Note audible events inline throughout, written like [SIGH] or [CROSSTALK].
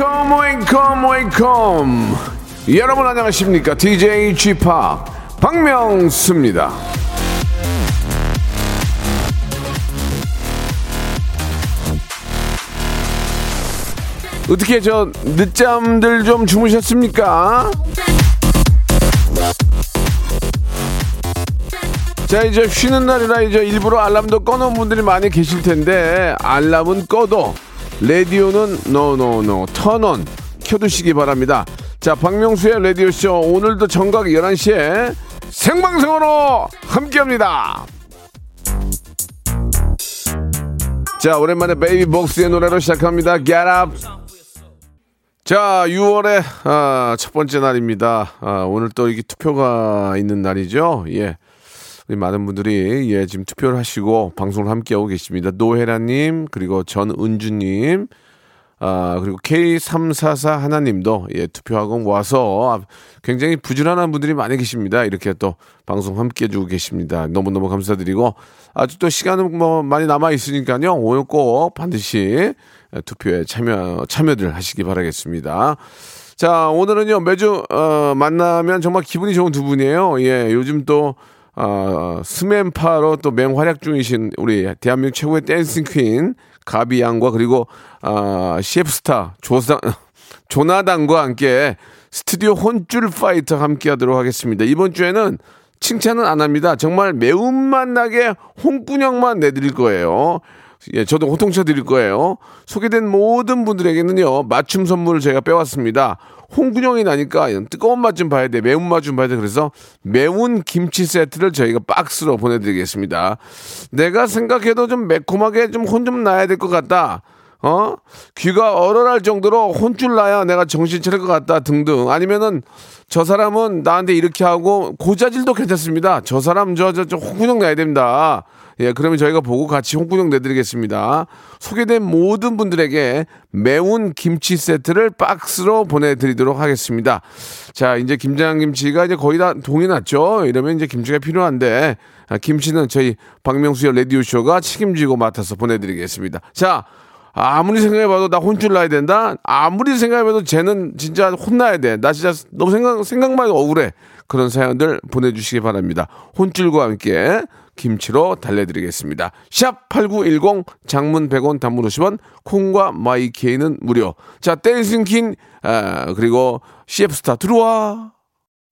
Wake up wake up wake up 여러분 안녕하십니까? DJ G-Park 박명수입니다. 어떻게 저 늦잠들 좀 주무셨습니까? 자 이제 쉬는 날이라 이제 일부러 알람도 꺼놓은 분들이 많이 계실 텐데 알람은 꺼도 라디오는 no no no turn on 켜두시기 바랍니다. 자 박명수의 라디오 쇼 오늘도 정각 11시에 생방송으로 함께합니다. 자 오랜만에 베이비복스의 노래로 시작합니다. Get Up. 자 6월의 아, 첫 번째 날입니다. 아, 오늘 또 이게 투표가 있는 날이죠. 예. 많은 분들이 예 지금 투표를 하시고 방송을 함께 하고 계십니다. 노혜라님 그리고 전은주님 아 그리고 K344 하나님도 예 투표하고 와서 굉장히 부지런한 분들이 많이 계십니다. 이렇게 또 방송 함께 해주고 계십니다. 너무 너무 감사드리고 아직 또 시간은 뭐 많이 남아 있으니까요. 오늘 꼭 반드시 투표에 참여 참여들 하시기 바라겠습니다. 자 오늘은요 매주 어, 만나면 정말 기분이 좋은 두 분이에요. 예 요즘 또 어, 스맨파로 또 맹활약 중이신 우리 대한민국 최고의 댄싱 퀸 가비 양과 그리고 어, CF스타 조상 [LAUGHS] 조나단과 함께 스튜디오 혼줄 파이터 함께 하도록 하겠습니다. 이번 주에는 칭찬은 안 합니다. 정말 매운맛 나게 홍군형만 내드릴 거예요. 예, 저도 호통쳐 드릴 거예요. 소개된 모든 분들에게는요, 맞춤 선물을 제가 빼왔습니다. 홍군형이 나니까 뜨거운 맛 좀 봐야 돼. 매운 맛 좀 봐야 돼. 그래서 매운 김치 세트를 저희가 박스로 보내드리겠습니다. 내가 생각해도 좀 매콤하게 좀 혼좀 나야 될 것 같다. 어? 귀가 얼얼할 정도로 혼쭐 나야 내가 정신 차릴 것 같다 등등. 아니면은 저 사람은 나한테 이렇게 하고 고자질도 괜찮습니다. 저 사람 저, 저, 저 홍군형 나야 됩니다. 예, 그러면 저희가 보고 같이 홍군형 내드리겠습니다. 소개된 모든 분들에게 매운 김치 세트를 박스로 보내드리도록 하겠습니다. 자, 이제 김장김치가 이제 거의 다 동이 났죠? 이러면 이제 김치가 필요한데, 아, 김치는 저희 박명수의 라디오쇼가 책임지고 맡아서 보내드리겠습니다. 자, 아무리 생각해봐도 나 혼쭐 나야 된다? 아무리 생각해봐도 쟤는 진짜 혼나야 돼. 나 진짜 너무 생각, 생각만 해도 억울해. 그런 사연들 보내주시기 바랍니다. 혼쭐과 함께 김치로 달래드리겠습니다. 샵 8910 장문 100원 단문 50원 콩과 마이케이는 무료. 자 댄싱 킨 아, 그리고 CF스타 들어와.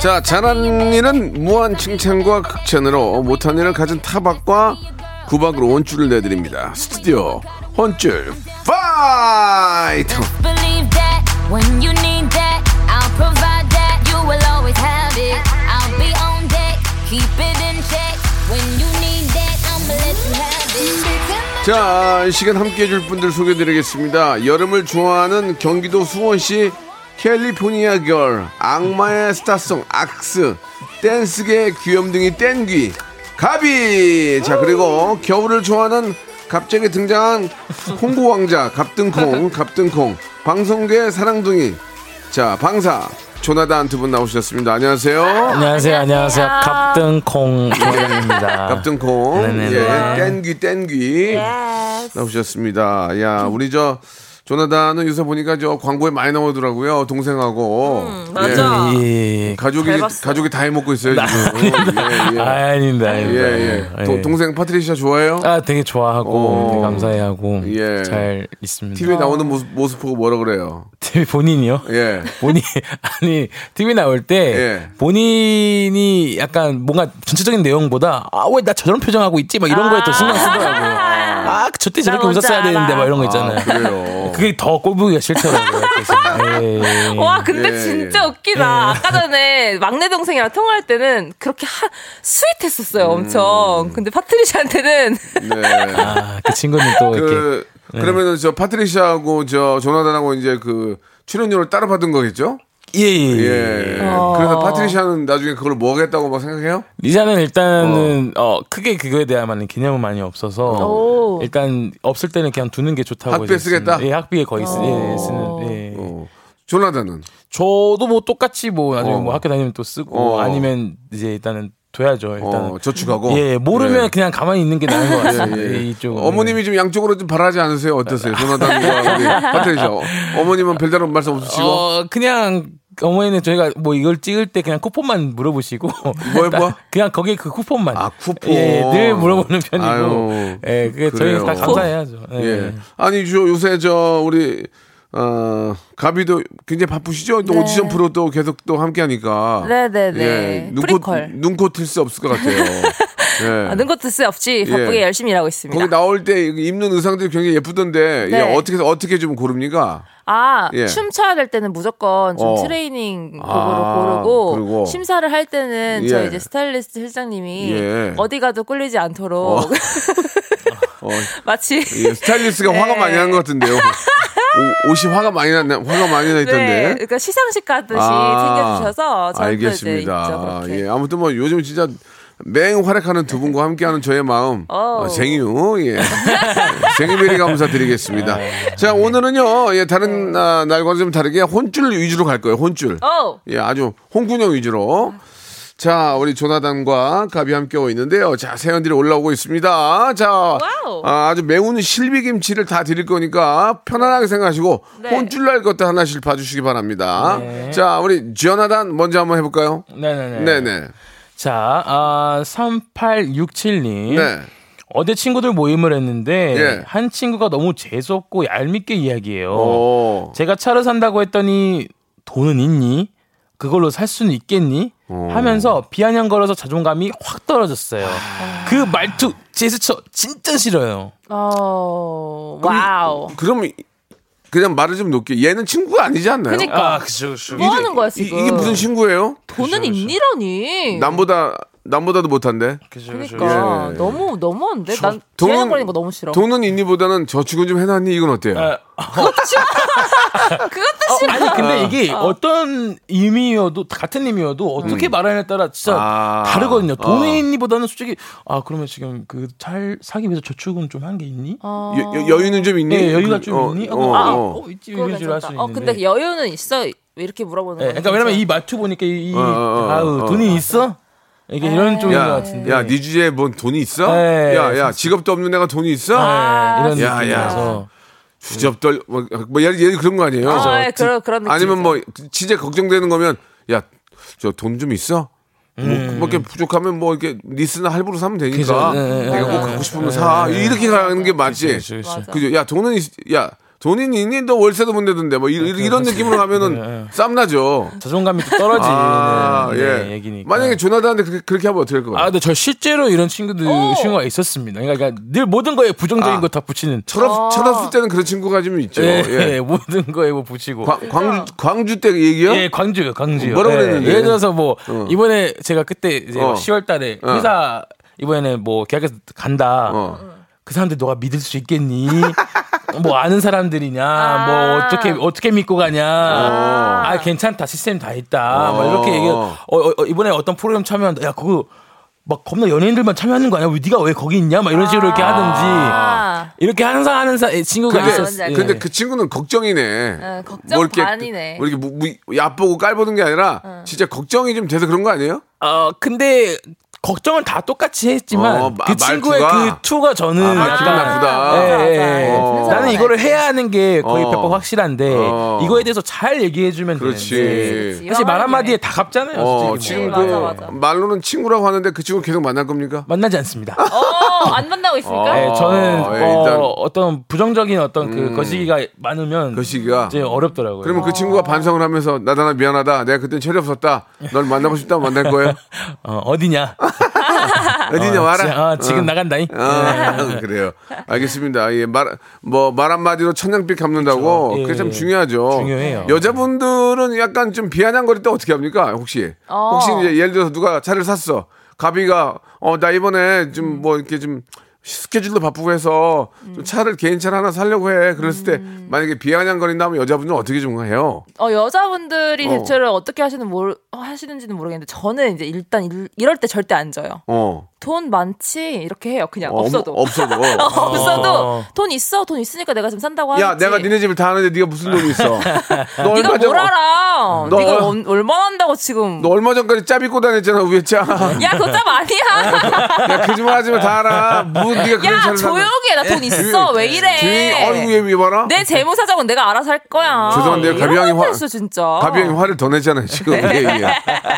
자 잘한. 일은 무한 칭찬과 극찬으로 못한 일은 갖은 타박과 구박으로 혼줄을 내드립니다. 스튜디오 혼줄 파이터. 자, 이 시간 함께 해줄 분들 소개드리겠습니다. 여름을 좋아하는 경기도 수원시 캘리포니아 결, 악마의 스타송 악스, 댄스계 귀염둥이 땡귀, 가비! 자, 그리고 겨울을 좋아하는 갑자기 등장한 홍보 왕자, 갑등콩, 갑등콩, 방송계 사랑둥이, 자, 방사, 조나단 두 분 나오셨습니다. 안녕하세요. 안녕하세요, 안녕하세요. 갑등콩 조현입니다. 갑등콩, 네네네. 예, 땡귀, 땡귀. 나오셨습니다. 야, 우리 저 조나단은 요새 보니까 저 광고에 많이 나오더라고요. 동생하고. 음, 맞아. 예, 예. 가족이 잘 봤어. 가족이 다 해먹고 있어요 지금. 예, 예. 아, 아닙니다. 예, 아닙니다. 예. 예. 도- 동생 파트리샤 좋아해요? 아, 되게 좋아하고 어. 되게 감사해하고 예. 잘 있습니다. TV에 나오는 모습, 모습 보고 뭐라 그래요? TV 본인이요? 예. 본인 [LAUGHS] 아니 TV 나올 때 예. 본인이 약간 뭔가 전체적인 내용보다 아 왜 나 저런 표정하고 있지 막 이런 거에 더 신경 쓰더라고요. [LAUGHS] 아 저때 저렇게 웃었어야. 되는데 막 이런 거 있잖아요. 아, 그래요. 그게 더 꼴보기가 싫더라고요. 예, 예. 와, 근데 예, 진짜 예. 웃기다. 아까 전에 막내 동생이랑 통화할 때는 그렇게 하, 스윗했었어요, 엄청. 근데 파트리샤한테는 네. 아, 그 친구는 또 이렇게 그 그러면은 저 파트리샤하고 저 조나단하고 이제 그 출연료를 따로 받은 거겠죠? 예 예 예. 예. 어. 그래서 파트리샤는 나중에 그걸 뭐 하겠다고 막 생각해요? 리자는 일단은 어. 크게 그거에 대한 개념은 많이 없어서 오. 일단 없을 때는 그냥 두는 게 좋다고 학비에 쓰는- 쓰겠다? 예, 학비에 거의 쓰, 예, 쓰는. 예. 어. 조나단은 저도 뭐 똑같이 뭐 나중에 어. 뭐 학교 다니면 또 쓰고 어. 아니면 이제 일단은 둬야죠. 일단은. 어, 저축하고. 예, 모르면 예. 그냥 가만히 있는 게 나은 것 같습니다. 예, 예. 이쪽 어머님이 좀 양쪽으로 좀 바라지 않으세요? 어떠세요? [LAUGHS] 조나단과 우리 파트리샤. 어, 어머님은 별다른 말씀 없으시고. 어 그냥 어머니는 저희가 뭐 이걸 찍을 때 그냥 쿠폰만 물어보시고 뭐요, [LAUGHS] 뭐? 그냥 거기에 그 쿠폰만 아, 쿠폰. 예, 늘 물어보는 편이고 아유, 예 그게 그래요. 저희가 다 감사해야죠. 예. 예. 아니, 저 요새 저 우리 어, 가비도 굉장히 바쁘시죠? 또 네. 오디션 프로 또 계속 또 함께 하니까. 네네네. 예. 눈코. 눈코 틀수 없을 것 같아요. [LAUGHS] 예. 아, 능것도 쓸 없이 바쁘게 예. 열심히 일하고 있습니다. 거기 나올 때 입는 의상들이 굉장히 예쁘던데 네. 예, 어떻게 어떻게 좀 고릅니까? 아, 예. 춤 춰야 될 때는 무조건 좀 어. 트레이닝 곡으로 아, 고르고, 그리고. 심사를 할 때는 예. 저희 이제 스타일리스트 실장님이 예. 어디 가도 꿀리지 않도록 어, [LAUGHS] 마치 예, 스타일리스트가 [LAUGHS] 화가 네. 많이 난 것 같은데요. 오, 옷이 화가 많이 나 화가 많이 나 네, 있던데. 그러니까 시상식 가듯이 아, 챙겨주셔서 알겠습니다. 있죠. 예, 아무튼 뭐 요즘 진짜 맹 활약하는 두 분과 함께하는 저의 마음. 어, thank you 예 [LAUGHS] thank you very 감사드리겠습니다. 자 오늘은요 예 다른 아, 날과는 좀 다르게 혼줄 위주로 갈 거예요. 혼줄. 어, 예 아주 혼구녕 위주로. 자 우리 조나단과 가비 함께하고 있는데요. 자 사연들이 올라오고 있습니다. 자 와우. 아, 아주 매운 실비김치를 다 드릴 거니까 편안하게 생각하시고 네. 혼줄 날 것들 하나씩 봐주시기 바랍니다. 자 우리 조나단 먼저 한번 해볼까요? 네네네. 네네. 자, 아, 3867님. 네. 어제 친구들 모임을 했는데 예. 한 친구가 너무 재수없고 얄밉게 이야기해요. 오. 제가 차를 산다고 했더니 돈은 있니? 그걸로 살 수는 있겠니? 어. 하면서 비아냥거려서 자존감이 확 떨어졌어요. 그 말투 제스처 진짜 싫어요. 어, 와우. 그럼 이- 그냥 말을 좀 놓게. 얘는 친구가 아니지 않나요? 그러니까. 아, 그죠, 그죠. 뭐 하는 거야, 이, 지금? 이게 무슨 친구예요? 돈은 있니라니. 남보다 남보다도 못한데. 그죠. 그러니까 예. 너무 너무한데. 난 돈은- 비아냥거리는 거 너무 싫어. 돈은 있니보다는 저축은 좀 해놨니? 이건 어때요? 아, 그것도 싫어. [LAUGHS] 아니 근데 이게 어. 떤 의미여도 같은 의미여도 어떻게 말하냐에 따라 진짜 아. 다르거든요. 어. 돈이 있니보다는 솔직히 아 그러면 지금 그 잘 사기 위해서 저축은 좀 한 게 있니? 어. 여, 여- 여유는 좀 있니? 네, 여유가 그- 좀 어, 있니? 어, 어, 아, 어. 어, 있지. 있는데. 어, 근데 여유는 있어. 왜 이렇게 물어보는 네, 거야? 그러니까 왜냐면 이 말투 보니까 이, 이 어, 어, 어, 아우 어, 돈이 어. 있어? 이게 이런 쪽인 것 야, 같은데. 야, 네 주제에 뭔 돈이 있어? 네, 야, 야. 직업도 없는 애가 돈이 있어? 아, 네, 이런 야, 야. 느낌이라서. 주접떨, 뭐, 뭐 예를, 예를 그런 거 아니에요? 어, 저- 예, 그런 그런 느낌. 아니면 뭐 진짜 걱정되는 거면 야 저 돈 좀 있어? 뭐, 뭐 이렇게 부족하면 뭐 이렇게 리스나 할부로 사면 되니까 그죠. 네, 네, 내가 네, 꼭 네. 갖고 싶으면 사 이렇게 가는 게 맞지. 맞아. 그죠 야 돈은 있, 야 돈이 있니 너 월세도 못 내던데 뭐 이- 이런 느낌으로 가면은 [LAUGHS] 쌈나죠 자존감이 또 떨어지는 아, 네, 예. 얘기니까. 만약에 조나단한테 그렇게, 그렇게 하면 어떻게 할 거야 아, 근데 저 실제로 이런 친구들 오! 친구가 있었습니다. 그러니까 늘 모든 거에 부정적인 아. 거다 붙이는. 철없 철없을 때는 그런 친구가 좀 있죠 예, 예. [LAUGHS] 예, 모든 거에 뭐 붙이고. 광, 광주 광주 때 얘기요 예, 광주요, 광주요. 뭐라고 예, 그랬는데? 예를 들어서 뭐 어. 이번에 제가 그때 이제 어. 10월 달에 어. 회사 이번에 뭐 계약해서 간다. 어. 그 사람들 너가 믿을 수 있겠니? [LAUGHS] 뭐 아는 사람들이냐? 뭐 아. 어떻게 어떻게 믿고 가냐? 아 괜찮다 시스템 다 있다. 막 이렇게 얘기. 어, 어, 어, 이번에 어떤 프로그램 참여한다. 야 그거 막 겁나 연예인들만 참여하는 거 아니야? 왜 네가 왜 거기 있냐? 막 이런 식으로 이렇게 하든지 아. 이렇게 항상 하는 사, 친구가 근데, 있었어. 알겠네. 근데 그 친구는 걱정이네. 어, 걱정 뭐 이렇게 반이네. 뭐 이렇게 무, 무, 얕보고 깔보는 게 아니라 진짜 걱정이 좀 돼서 그런 거 아니에요? 어 근데 걱정은 다 똑같이 했지만 어, 마- 그 친구의 말투가? 그 투가 저는 아, 약간 나쁘다. 예, 예, 맞아, 예. 맞아. 어. 나는 이거를 해야 하는 게 거의 어. 100% 확실한데 어. 이거에 대해서 잘 얘기해 주면 그렇지. 되는데 그렇지. 사실 말 한마디에. 다 갚잖아요. 어, 솔직히 지금 뭐. 네, 그 맞아, 맞아. 말로는 친구라고 하는데 그 친구 계속 만날 겁니까? 만나지 않습니다. 어, 안 만나고 있으니까? 네, 저는 어, 예, 어, 일단- 어떤 부정적인 어떤 그 거시기가 많으면 그 시기가 이제 어렵더라고요. 그러면 그 친구가 반성을 하면서 나다나 미안하다. 내가 그땐 철이 없었다. 널 만나고 싶다 만날 거예요. [LAUGHS] 어, 어디냐? [LAUGHS] 어디냐 어, 와라. 지- 어, 지금 나간다잉. 아, [LAUGHS] 그래요. 알겠습니다. 예, 말, 뭐, 말 한마디로 천냥빛 갚는다고. 그쵸. 예, 그게 참 예. 중요하죠. 중요해요. 여자분들은 약간 좀 비아냥거릴 때 어떻게 합니까? 혹시? 어. 혹시 이제 예를 들어서 누가 차를 샀어. 가비가, 어, 나 이번에 좀 뭐 이렇게 좀 스케줄도 바쁘고 해서 좀 차를 개인 차를 하나 살려고 해. 그랬을 때 만약에 비아냥거린다면 여자분들은 어떻게 좀 해요? 어, 여자분들이 어. 대체를 어떻게 하시는 모르, 하시는지는 모르겠는데 저는 이제 일단 일, 이럴 때 절대 안 져요. 어. 돈 많지 이렇게 해요. 그냥 어, 없어도. 없어도. [LAUGHS] 없어도 어. 돈 있어 돈 있으니까 내가 좀 산다고 하지. 야, 내가 니네 집을 다 아는데 네가 무슨 돈이 있어? [LAUGHS] 너 네가 얼마 뭘 전, 알아? 너 네가 얼- 얼- 얼마나 한다고 지금? 너 얼마 전까지 짭 입고 다녔잖아, 위에 짜. 야 그거 짭 아니야. [LAUGHS] 야, 거짓말 하지 마, 다 알아. 뭐, 네가 그런 야 조용히 해. 나돈 있어. 왜 조용히, 이래? 아이고, 얘 봐라. 내 재무 사정은 내가 알아서 할 거야. 죄송한데요, 이런 가비 형이 화- 멘트였어, 진짜. 가비 형이 화를 더 내잖아요, 지금. 예, 예.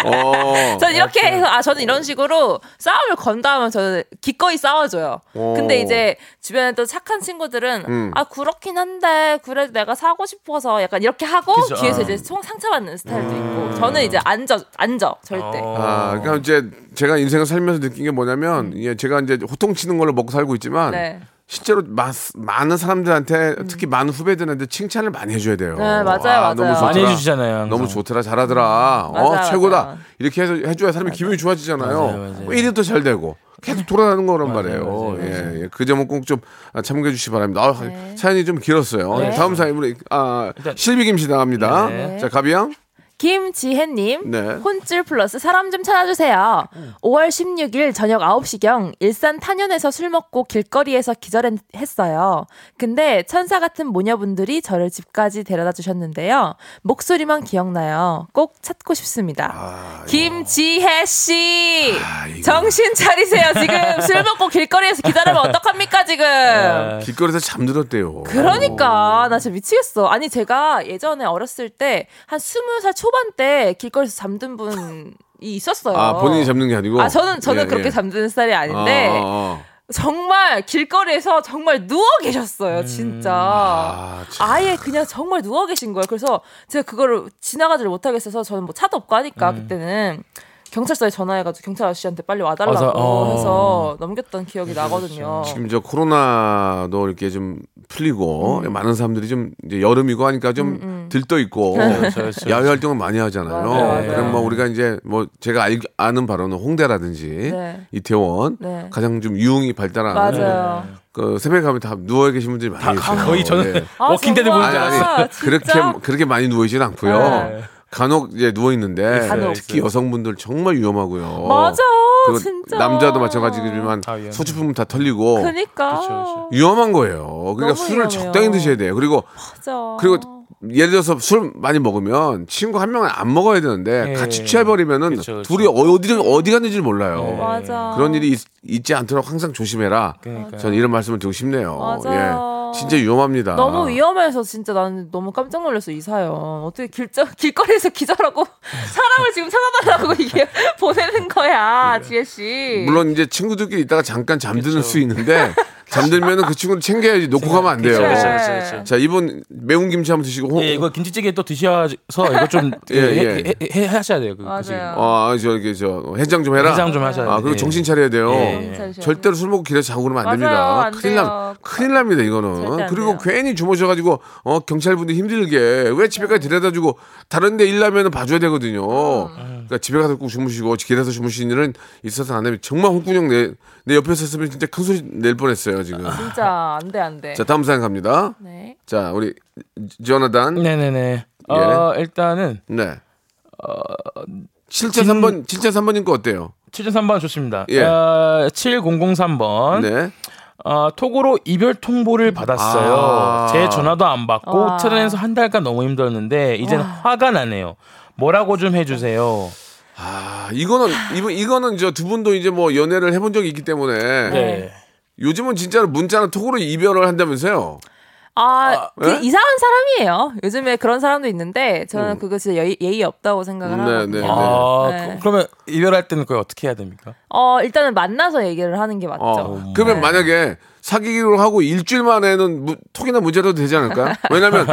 어. 전 이렇게 해서 아 저는 이런 식으로 싸움을 건다 하면 저는 기꺼이 싸워줘요. 오. 근데 이제 주변에 또 착한 친구들은 음. 아 그렇긴 한데 그래도 내가 사고 싶어서 약간 이렇게 하고 그죠. 뒤에서 아. 이제 총 상처받는 스타일도 있고 저는 이제 앉아 앉아 절대. 어. 아, 그러니까 이제 제가 인생을 살면서 느낀 게 뭐냐면, 예, 제가 이제 호통치는 걸로 먹고 살고 있지만, 네. 실제로 마, 많은 사람들한테 특히 많은 후배들한테 칭찬을 많이 해줘야 돼요. 네, 맞아요, 아, 맞아요. 너무 좋더라. 많이 해주시잖아요. 항상. 너무 좋더라, 잘하더라. 어, 맞아요, 최고다. 이렇게 해서 해줘야 사람이 기분이 좋아지잖아요. 맞아요, 맞아요. 뭐 일이 더잘 되고. 계속 돌아가는 거란 말이에요. 맞아요, 예, 예. 그 점은 꼭 좀 참고해 주시기 바랍니다. 아, 네. 사연이 좀 길었어요. 네. 다음 사연 우리 아, 일단- 실비 김 씨 나갑니다. 네. 자, 가비 양. 김지혜님, 네. 혼줄 플러스 사람 좀 찾아주세요. 5월 16일 저녁 9시경 일산 탄현에서 술 먹고 길거리에서 기절했어요. 근데 천사 같은 모녀분들이 저를 집까지 데려다 주셨는데요. 목소리만 기억나요. 꼭 찾고 싶습니다. 김지혜 씨, 아. 정신 차리세요. 지금 [LAUGHS] 술 먹고 길거리에서 기다리면 어떡합니까 지금? 아, 길거리에서 잠들었대요. 그러니까 나 진짜 미치겠어. 아니 제가 예전에 어렸을 때한 스무 살초 반때 길거리에서 잠든 분이 있었어요. 아, 본인이 잡는 게 아니고. 아 저는 저는 예, 그렇게 예. 잠드는 스타일이 아닌데 아, 아, 정말 길거리에서 정말 누워 계셨어요. 진짜. 아, 참. 아예 그냥 정말 누워 계신 거예요. 그래서 제가 그거를 지나가지를 못하겠어서 저는 뭐 차도 없고 하니까 그때는 경찰서에 전화해가지고 경찰 아저씨한테 빨리 와달라고 와서, 어. 해서 넘겼던 기억이 나거든요. 지금 저 코로나도 이렇게 좀 풀리고 음. 많은 사람들이 좀 이제 여름이고 하니까 좀 들떠 있고 그렇죠, [LAUGHS] 그렇죠. 야외 활동을 많이 하잖아요. 맞아요, 맞아요. 그럼 뭐 우리가 이제 뭐 제가 알, 아는 바로는 홍대라든지 네. 이태원 네. 가장 좀 유흥이 발달한 맞아요. 그 새벽에 가면 다 누워 계신 분들이 많이 계세요. 거의 저는 예. 아, Walking Dead 보는 아니 줄 아니 알았어요. 그렇게? 그렇게 많이 누워 있지는 않고요. 네. 간혹 이제 누워 있는데 간혹. 특히 여성분들 정말 위험하고요. 맞아, 그리고 진짜. 남자도 마찬가지지만 다 위험해. 소지품 다 털리고 그러니까. 그쵸. 위험한 거예요. 그러니까 술을 위험해요. 적당히 드셔야 돼요. 그리고 맞아. 그리고 예를 들어서 술 많이 먹으면 친구 한 명은 안 먹어야 되는데 예. 같이 취해버리면은 그쵸, 그쵸. 둘이 어디 어디 갔는지 몰라요. 네. 맞아. 그런 일이 있, 지 않도록 항상 조심해라. 그러니까요. 저는 이런 말씀을 드리고 싶네요. 맞아요. 예, 진짜 위험합니다. 너무 위험해서 진짜 나는 너무 깜짝 놀랐어 이 사연. 어떻게 길저 길거리에서 기절하고 [LAUGHS] 사람을 지금 찾아달라고 이게 [LAUGHS] 보내는 거야, 지혜 씨. 물론 이제 친구들끼리 있다가 잠깐 잠드는 수 있는데 [LAUGHS] 잠들면은 그 친구를 챙겨야지 놓고 가면 안 돼요. 그쵸, 그쵸, 네. 그쵸, 그쵸. 자 이번 매운 김치 한번 드시고 호- 예, 이거 김치찌개 또 드셔서 이거 좀 [LAUGHS] 예, 예. 해, 해, 해, 하셔야 돼요. 그, 그 맞아요. 지금. 아 저기 저 해장 좀 해라. 해장 좀 하셔야 아 돼요. 그리고 예. 정신 차려야 돼요. 예, 예. 절대로 술 먹고 길에서 자고 그러면 안 맞아요. 됩니다. 안 큰일 돼요. 납 큰일 납니다 절대 이거는. 안 그리고 돼요. 괜히 주무셔가지고 어 경찰분들 힘들게 왜 집에까지 데려다 주고 다른데 일 나면은 봐줘야 되거든요. 그러니까 집에 가서 꼭 주무시고 길에서 주무시는 일은 있어서 안 되면 정말 홍군형 내, 내 옆에 있었으면 진짜 큰 소리 낼 뻔했어요 지금. 진짜 안 돼, 안 돼. 자 다음 사연 갑니다. 네. 자 우리 조나단 네네네. 어, 일단은 네. 7차 3번 7차 3번님 거 어때요? 703번 좋습니다. 예. 어, 7003번. 네. 어, 톡으로 이별 통보를 받았어요. 아. 제 전화도 안 받고 와. 트레인에서 한 달간 너무 힘들었는데 이제는 화가 나네요. 뭐라고 좀 해주세요. 아, 이거는 이분 이거는 저 두 분도 이제 뭐 연애를 해본 적이 있기 때문에 네. 요즘은 진짜로 문자나 톡으로 이별을 한다면서요. 아, 그 네? 이상한 사람이에요. 요즘에 그런 사람도 있는데 저는 그거 진짜 예의, 예의 없다고 생각을 음. 네, 하거든요. 네, 아, 네. 그, 러면 이별할 때는 그걸 어떻게 해야 됩니까? 어, 일단은 만나서 얘기를 하는 게 맞죠. 어, 그러면 네. 만약에 사귀기로 하고 일주일 만에는 무- 톡이나 문자도 되지 않을까? 왜냐면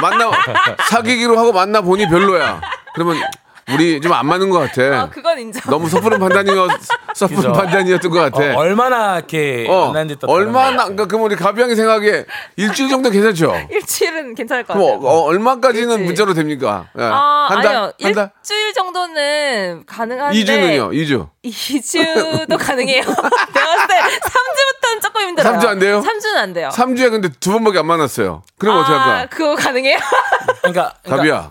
만나 사귀기로 하고 만나 보니 별로야. 그러면 우리 좀 안 맞는 것 같아. 아, 그건 인정. 너무 섣부른 판단이었 [LAUGHS] 섣부른. 판단이었던 것 같아. 어, 얼마나 이렇게 어, 만난 지 얼마나 그러니까 그럼 우리 가비양이 생각에 일주일 정도 괜찮죠? [LAUGHS] 일주일은 괜찮을 것 같아요. 어, 얼마까지는 일주일. 문자로 됩니까? 예. 아, 한 달? 아니요. 한 달? 일주일 정도는 가능한데. 2주는요? 2주. 2주도 가능해요. [LAUGHS] 내가 봤을 때 3주부터는 조금 힘들어요. 삼주 안 돼요? 3주는 안 돼요. 3주에 근데 두 번밖에 안 만났어요. 그럼 아, 어떻게 할까? 그거 가능해요? 그러니까, 그러니까 가비야.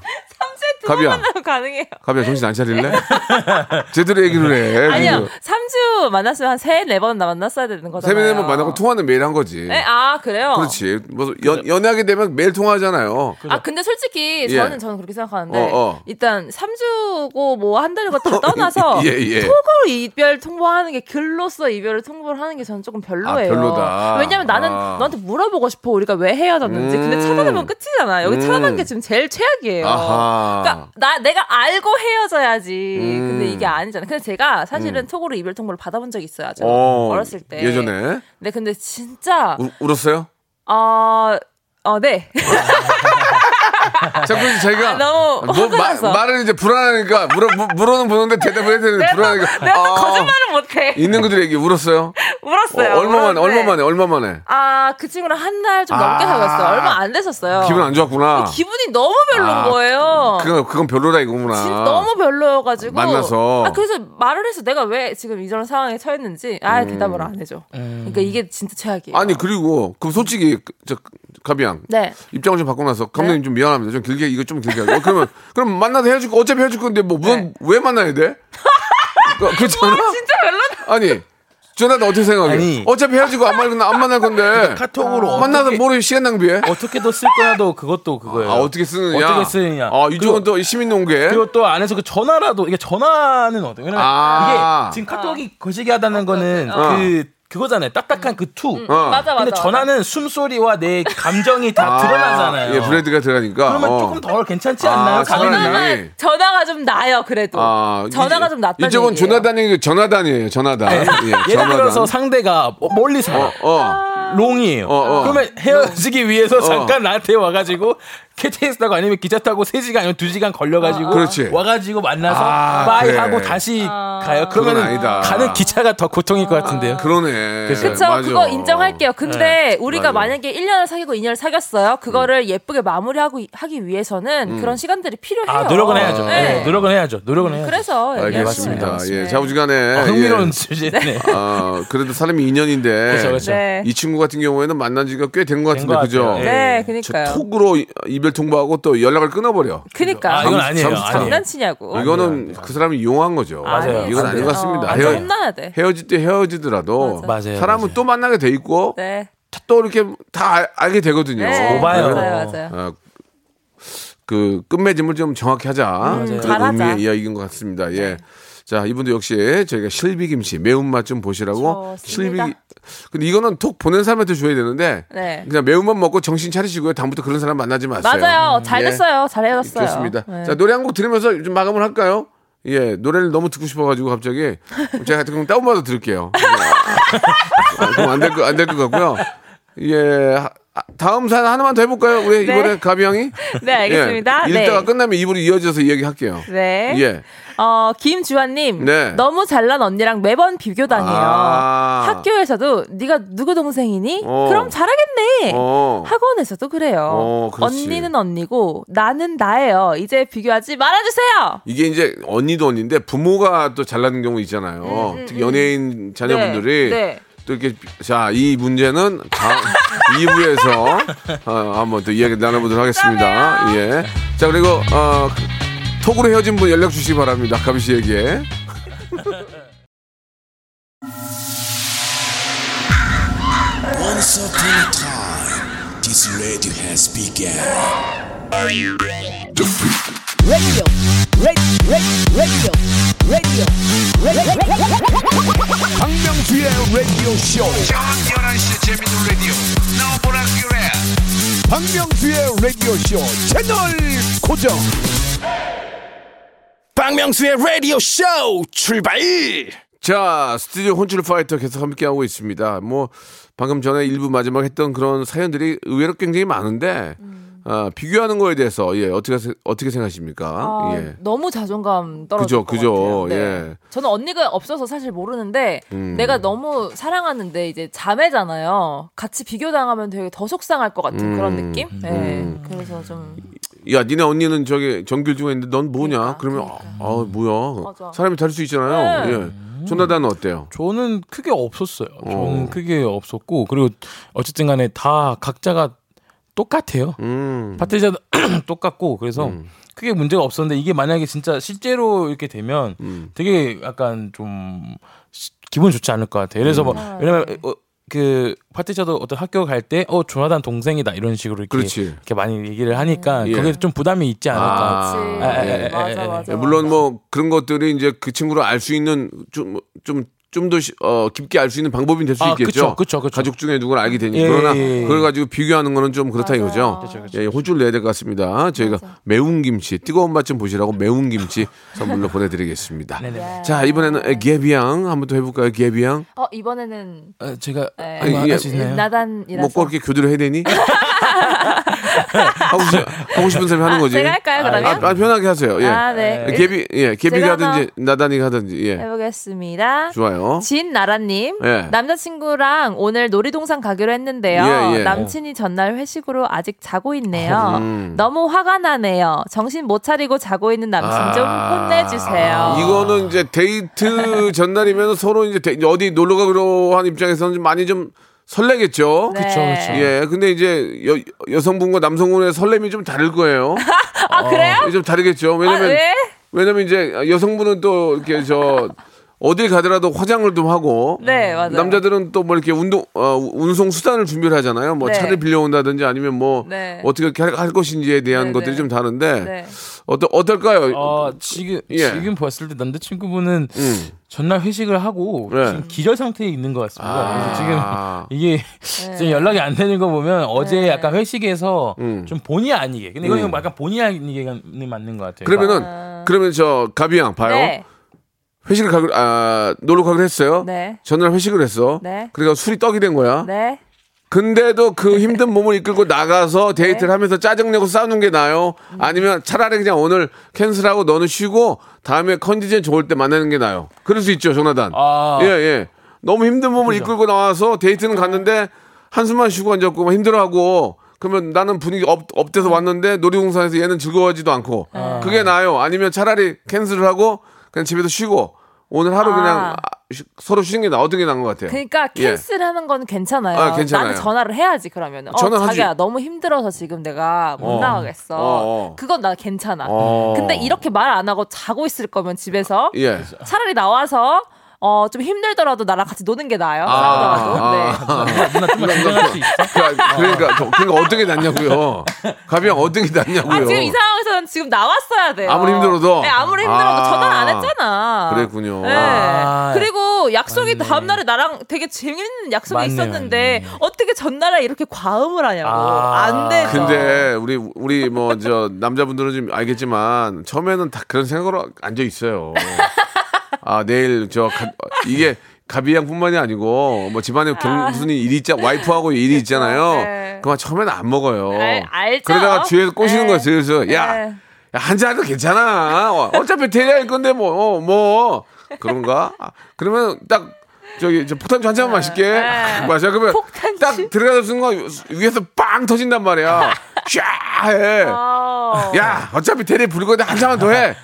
3주에 두 가비야. 가능해요. 가비야 정신 안 차릴래? [LAUGHS] 제대로 얘기를 해. 아니요. 3주 만났으면 한 3, 4번 만났어야 되는 거잖아요. 세미네번 만나고 통화는 매일 한 거지. 네? 아, 그래요? 그렇지. 뭐 연, 연애하게 되면 매일 통화하잖아요. 아, 근데 솔직히 예. 저는 저는 그렇게 생각하는데 어, 어. 일단 3주고 뭐 한 달인 것다 [LAUGHS] 떠나서 예, 예. 톡으로 이별 통보하는 게 글로써 이별을 통보를 하는 게 저는 조금 별로예요. 아, 별로다. 왜냐면 나는 아. 너한테 물어보고 싶어 우리가 왜 헤어졌는지. 근데 음. 찾아내면 끝이잖아. 여기 음. 찾아낸 게 지금 제일 최악이에요. 아하. 그러니까 나 내가 알고 헤어져야지. 음. 근데 이게 아니잖아. 근데 제가 사실은 톡으로 이별 통보를 받아본 적이 있어요. 아주 어, 어렸을 때. 예전에 네, 근데 진짜 우- 울었어요? 어, 어, 네. [LAUGHS] 자꾸 자기가 아, 너무 뭐, 마-. 말을 이제 불안하니까 물어 무- 물어는 보는데 대답을 해야 되는데 불안하니까 내가 또 아, 거짓말을 못해. 있는 그들 얘기 울었어요? 울었어요. 어, 얼마 만에 울었는데 얼마 만에 얼마 만에 아, 그 친구랑 한 달 좀 넘게 아. 사귀었어요. 얼마 안 됐었어요. 기분 안 좋았구나. 기분이 너무 별로인 아, 거예요. 그건 그건 별로다 이거구나. 진짜 너무 별로여가지고 만나서. 아 그래서 말을 해서 내가 왜 지금 이런 상황에 처했는지 아 음. 대답을 안 해줘. 그러니까 이게 진짜 최악이에요. 아니 그리고 그 솔직히 그- 저 가비양 네. 입장을 좀 바꾸고 나서 네. 감독님 좀 미안합니다. 좀 길게 이거 좀 길게 하고 그러면 [LAUGHS] 그럼 만나서 헤어질 거 어차피 헤어질 건데 뭐왜 네. 만나야 돼? [LAUGHS] 그- 그렇잖아. 진짜 별로다. 아니 전화도 어떻게 생각해? 아니. 어차피 헤어지고 안 만날 안 만날 건데 카톡으로 만나서 어떻게, 뭐를 시간 낭비해? 어떻게도 쓸 거야도 그것도 그거예요. 아 어떻게 쓰느냐? 어떻게 쓰느냐. 아 이쪽은 또 시민농계. 그리고 또 안에서 그 전화라도 이게 전화는 어때? 왜냐면 아. 이게 지금 카톡이 거시기 하다는 거는 그 그거잖아요. 딱딱한 그 투. 어. 맞아 맞아. 근데 전화는 숨소리와 내 감정이 다 드러나잖아요. 예, breath가 들어가니까. 그러면 어. 조금 덜 괜찮지 아, 않나요? 가비님? 네. 전화가 좀 나요 그래도. 아, 전화가 이- 좀 낫다는 이쪽은. 조나단이 전화단이에요. 전화단. 예, 예를 전화단. 들어서 상대가 뭐 멀리 살아. 어, 어. long이에요. 어, 어. 그러면 헤어지기 위해서 잠깐 나한테 와가지고 KTX 타고 아니면 기차 타고 3시간 아니면 2시간 걸려가지고 그렇지. 와가지고 만나서 아, 빠이 그래. 하고 다시 가요. 그건 그러면 아니다. 가는 기차가 더 고통일 것 같은데요. 그러네. 그쵸, 맞아. 그거 인정할게요. 근데 우리가 맞아. 만약에 1년을 사귀고 2년을 사귀었어요. 그거를 예쁘게 마무리하고 이- 하기 위해서는 그런 시간들이 필요해요. 아 노력은 해야죠. 네. 네, 노력은 해야죠. 노력은 해야죠. 그래서 알겠습니다. 얘기하는 예. 자우지간에 아, 흥미로운 예. 주제네. 아, 그래도 사람이 인연인데 그렇죠, 그렇죠. 네. 이 친구 같은 경우에는 만난 지가 꽤 된 것 같은데 것 그죠? 네, 저 그니까요. 톡으로 이- 이별 통보하고 또 연락을 끊어버려. 그니까. 아, 이건 아니에요. 장난치냐고. 이거는 그 사람이 이용한 거죠. 맞아요. 이건 아닌 것 같습니다. 어, 헤어, 혼나야 돼. 헤어질 때 헤어지더라도 맞아. 맞아요, 사람은 맞아요. 또 만나게 돼 있고 네. 또 이렇게 다 알- 알게 되거든요. 네. 오바요. 맞아요, 맞아요. 어, 그 끝맺음을 좀 정확히 하자. 그런 잘하자. 의미의 이야기인 것 같습니다. 예. 자, 이분도 역시 저희가 실비김치 매운맛 좀 보시라고 실비. 좋습니다. 근데 이거는 톡 보낸 사람한테 줘야 되는데 네. 그냥 매운맛 먹고 정신 차리시고요. 다음부터 그런 사람 만나지 마세요. 맞아요. 잘 예. 됐어요. 잘 헤어졌어요. 좋습니다. 네. 자, 노래 한 곡 들으면서 좀 마감을 할까요? 예, 노래를 너무 듣고 싶어가지고 갑자기 제가 그럼 다운받아 들을게요. [LAUGHS] 아, 그럼 안될 거, 안될 것 같고요. 예, 다음 사연 하나만 더 해볼까요? 우리 네. 이번에 가비 형이? [LAUGHS] 네, 알겠습니다. 예, 네. 읽다가 끝나면 입으로 이어져서 이야기할게요. 네. 예. 어, 김주환님. 네. 너무 잘난 언니랑 매번 비교 다녀요. 아. 학교에서도 네가 누구 동생이니? 어. 그럼 잘하겠네. 어. 학원에서도 그래요. 어. 언니는 언니고 나는 나예요. 이제 비교하지 말아주세요. 이게 이제 언니도 언니인데 부모가 또 잘나는 경우 있잖아요. 특히 연예인 자녀분들이 음, 네, 네. 또 이렇게 자 이 문제는 다음 2부에서 [LAUGHS] 어, 한번 또 이야기 나눠보도록 하겠습니다. 예. 자 그리고 어, 톡으로 헤어진 분 연락 주시기 바랍니다. 가비 씨에게. 박명수의 라디오 쇼. 저녁 11시 재밌는 라디오. 너보라 그래. 박명수의 라디오 쇼 채널 고정. 박명수의 라디오 쇼 출발. 자, 스튜디오 혼줄 파이터 계속 함께하고 있습니다. 뭐, 방금 전에 일부 마지막 했던 그런 사연들이 의외로 굉장히 많은데, 아, 비교하는 거에 대해서, 예, 어떻게, 세- 어떻게 생각하십니까? 아, 예. 너무 자존감 떨어질 그죠, 것 그죠. 같아요. 네. 예. 저는 언니가 없어서 사실 모르는데 음. 내가 너무 사랑하는데 이제 자매잖아요. 같이 비교당하면 되게 더 속상할 것 같은 그런 음. 느낌? 네. 그래서 좀 야, 니네 언니는 저기 전교중에 있는데 넌 뭐냐? 그러니까, 그러면, 그러니까. 아, 뭐야. 맞아. 사람이 다를 수 있잖아요. 네. 예. 조나단은 어때요? 저는 크게 없었어요. 저는 어. 크게 없었고 그리고 어쨌든 간에 다 각자가 똑같아요. 음. 파트리자도 [CLEARS THROAT] 똑같고 그래서 크게 문제가 없었는데 이게 만약에 진짜 실제로 이렇게 되면 음. 되게 약간 좀 시- 기분 좋지 않을 것 같아요. 그래서 뭐 음. 왜냐면 어, 그 파트리자도 어떤 학교 갈 때 어 조나단 동생이다 이런 식으로 이렇게, 그렇지. 이렇게 많이 얘기를 하니까 예. 거기에 좀 부담이 있지 않을까. 그렇지. 아, 예, 예, 맞아. 맞아. 예, 물론 뭐 그런 것들이 이제 그 친구를 알 수 있는 좀, 좀, 좀더 어, 깊게 알 수 있는 방법이 될수 아, 있겠죠. 그쵸, 그쵸. 가족 중에 누구를 알게 되니. 예, 그러나 예, 예. 그걸 가지고 비교하는 거는 좀 그렇다 맞아요. 이거죠. 그쵸, 그쵸. 예, 혼쭐 내야 될 것 같습니다. 저희가 매운 김치, 뜨거운 맛 좀 보시라고 매운 김치 선물로 보내드리겠습니다. 네네. 자, 이번에는 개비양 한번 더 해볼까요? 개비양. 어 이번에는 어, 제가 네. 아니, 있나요? 나단이라서 먹고 이렇게 교대를 해야 되니? [LAUGHS] [LAUGHS] 하고, 싶, 하고 싶은 사람이 하는 아, 거지. 제가 할까요 그러면? 아, 아, 편하게 하세요. 예. 아, 네. 개비, 예, 개비가 하든지 나단이가 하든지. 예. 해보겠습니다. 좋아요. 진나라님 예. 남자친구랑 오늘 놀이동산 가기로 했는데요. 예, 예. 남친이 전날 회식으로 아직 자고 있네요. 음. 너무 화가 나네요. 정신 못 차리고 자고 있는 남친 좀 아. 혼내주세요. 이거는 이제 데이트 전날이면 서로 이제 데- 어디 놀러 가기로 한 입장에서는 좀 많이 좀 설레겠죠. 네. 그쵸, 그쵸. 예, 근데 이제 여, 여성분과 남성분의 설렘이 좀 다를 거예요. [LAUGHS] 아 그래요? 어, 좀 다르겠죠. 아, 왜냐면 왜? 왜냐면 이제 여성분은 또 이렇게 저 어딜 가더라도 화장을 좀 하고 네 맞아요. 남자들은 또 뭐 이렇게 운동 어, 운송 수단을 준비를 하잖아요. 뭐 네. 차를 빌려온다든지 아니면 뭐 네. 어떻게 할, 할 것인지에 대한 네, 것들이 네. 좀 다른데 네. 어떠 어떨까요? 어, 지금 예. 지금 봤을 때 남자친구분은 음. 전날 회식을 하고 네. 지금 기절 상태에 있는 것 같습니다. 그래서 지금 아. 이게 지금 연락이 안 되는 거 보면 어제 네. 약간 회식에서 음. 좀 본의 아니게 근데 이건 음. 약간 본의 아니게 맞는 것 같아요. 그러면은 그러면 저 가비양 봐요. 네. 회식을 가기로 아 놀러 가기로 했어요. 네. 전날 회식을 했어. 네. 그러니까 술이 떡이 된 거야. 네. 근데도 그 힘든 몸을 이끌고 나가서 [LAUGHS] 데이트를 하면서 짜증내고 싸우는 게 나아요? 아니면 차라리 그냥 오늘 cancel하고 너는 쉬고 다음에 컨디션 좋을 때 만나는 게 나아요? 그럴 수 있죠, 조나단. 아. 예, 예. 너무 힘든 몸을 이끌고 나와서 데이트는 갔는데 한숨만 쉬고 앉았고 막 힘들어하고 그러면 나는 분위기 up, up돼서 왔는데 놀이동산에서 얘는 즐거워하지도 않고 그게 나아요? 아니면 차라리 cancel을 하고 그냥 집에서 쉬고 오늘 하루 아. 그냥 아, 쉬- 서로 쉬는 게 나, 어떤 게 나은 것 같아요? 그러니까 예. cancel하는 건 괜찮아요. 아, 괜찮아요. 나는 전화를 해야지 그러면. 어, 전화하지. 자기야 너무 힘들어서 지금 내가 못 어. 나가겠어. 어, 어. 그건 나 괜찮아. 어. 근데 이렇게 말 안 하고 자고 있을 거면 집에서 예. 차라리 나와서 어 좀 힘들더라도 나랑 같이 노는 게 나아요. 싸우더라도. 네. 누나 좀만 진정할 수 있어? 그러니까, 그러니까, 저- 그러니까 어떻게 낫냐고요. 가비양 어떻게 낫냐고요. 아 지금 이 상황에서는 지금 나왔어야 돼요. 아무리 힘들어도? 네, 아무리 힘들어도 아. 전화를 안 했잖아. 그랬군요. 네. 아. 그리고 약속이 맞네. 다음 날에 나랑 되게 재밌는 약속이 맞네, 있었는데 맞네. 어떻게 전날에 이렇게 과음을 하냐고. 아. 안 되죠. 근데 우리 우리 뭐 저 남자분들은 좀 알겠지만 처음에는 다 그런 생각으로 앉아 있어요. 아 내일 저 가- 이게 가비양뿐만이 아니고 뭐 집안에 경, 무슨 일이 있자 와이프하고 일이 있잖아요. 네. 그만 처음에는 안 먹어요. 알- 알죠. 그러다가 뒤에서 꼬시는 네. 거예요. 그래서 야, 네. 야, 한 잔도 괜찮아. 어차피 대리할 건데 뭐 어, 뭐 그런가? 아, 그러면 딱 저기 저 폭탄주 한 잔만 마실게. 네. 마셔 그러면 폭탄주. 딱 들어가는 순간 위에서 빵 터진단 말이야. 쫙 해. 어. 야, 어차피 대리 부를 건데 한 잔만 더 해.